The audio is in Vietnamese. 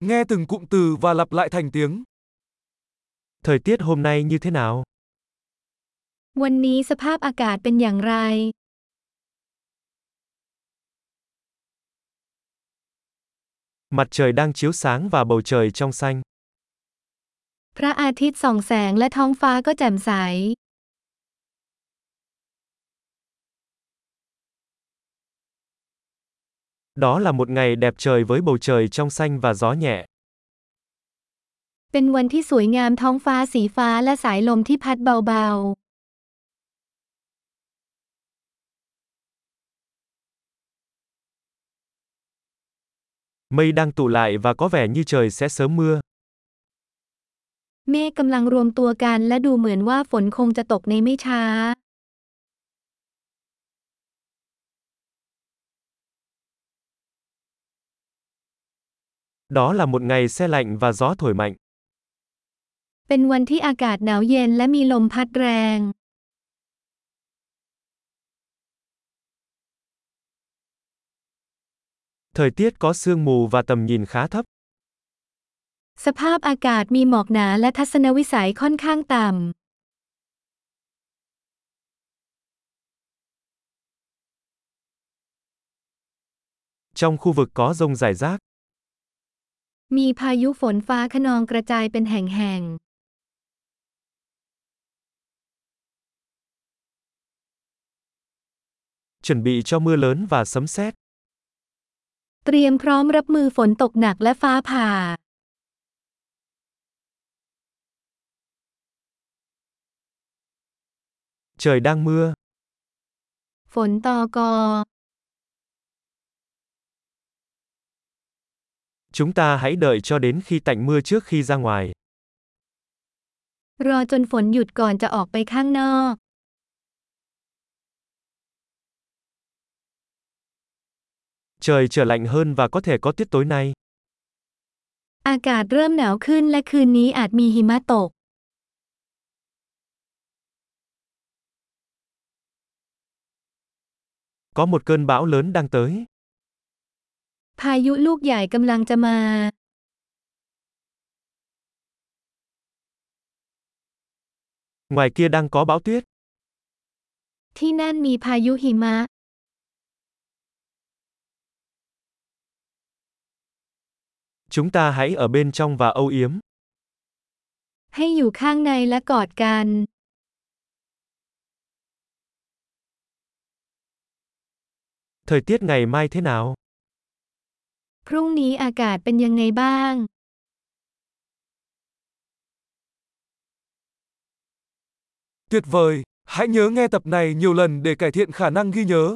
Nghe từng cụm từ và lặp lại thành tiếng. Thời tiết hôm nay như thế nào? วันนี้สภาพอากาศเป็นอย่างไร Mặt trời đang chiếu sáng và bầu trời trong xanh. พระอาทิตย์ส่องแสงและท้องฟ้าก็แจ่มใส Đó là một ngày đẹp trời với bầu trời trong xanh và gió nhẹ. เป็นวันที่สวยงามท้องฟ้าสีฟ้าและสายลมที่พัดเบา Mây đang tụ lại và có vẻ như trời sẽ sớm mưa. ๆ เมฆกำลังรวมตัวกันและดูเหมือนว่าฝนคงจะตกในไม่ช้า Đó là một ngày se lạnh và gió thổi mạnh. เป็นวันที่อากาศหนาวเย็นและมีลมพัดแรง Thời tiết có sương mù và tầm nhìn khá thấp. สภาพอากาศมีหมอกหนาและทัศนวิสัยค่อนข้างต่ำ Trong khu vực có rông rải rác. มีพายุฝนฟ้าคะนองกระจายเป็นแห่ง Chuẩn bị cho mưa lớn và sấm sét. ๆเตรียมพร้อมรับมือฝนตกหนักและฟ้าผ่า Trời đang mưa. ฝนตอกอ Chúng ta hãy đợi cho đến khi tạnh mưa trước khi ra ngoài. รอจนฝนหยุดก่อนจะออกไปข้างนอก Trời trở lạnh hơn và có thể có tuyết tối nay. อากาศเริ่มหนาวขึ้นและคืนนี้อาจมีหิมะตก Có một cơn bão lớn đang tới. พายุลูกใหญ่กำลังจะมา Ngoài kia đang có bão tuyết. ที่นั่นมีพายุหิมะ Chúng ta hãy ở bên trong và âu yếm. ให้อยู่ข้างในและกอดกัน Thời tiết ngày mai thế nào? พรุ่งนี้อากาศเป็นยังไงบ้าง Tuyệt vời! Hãy nhớ nghe tập này nhiều lần để cải thiện khả năng ghi nhớ.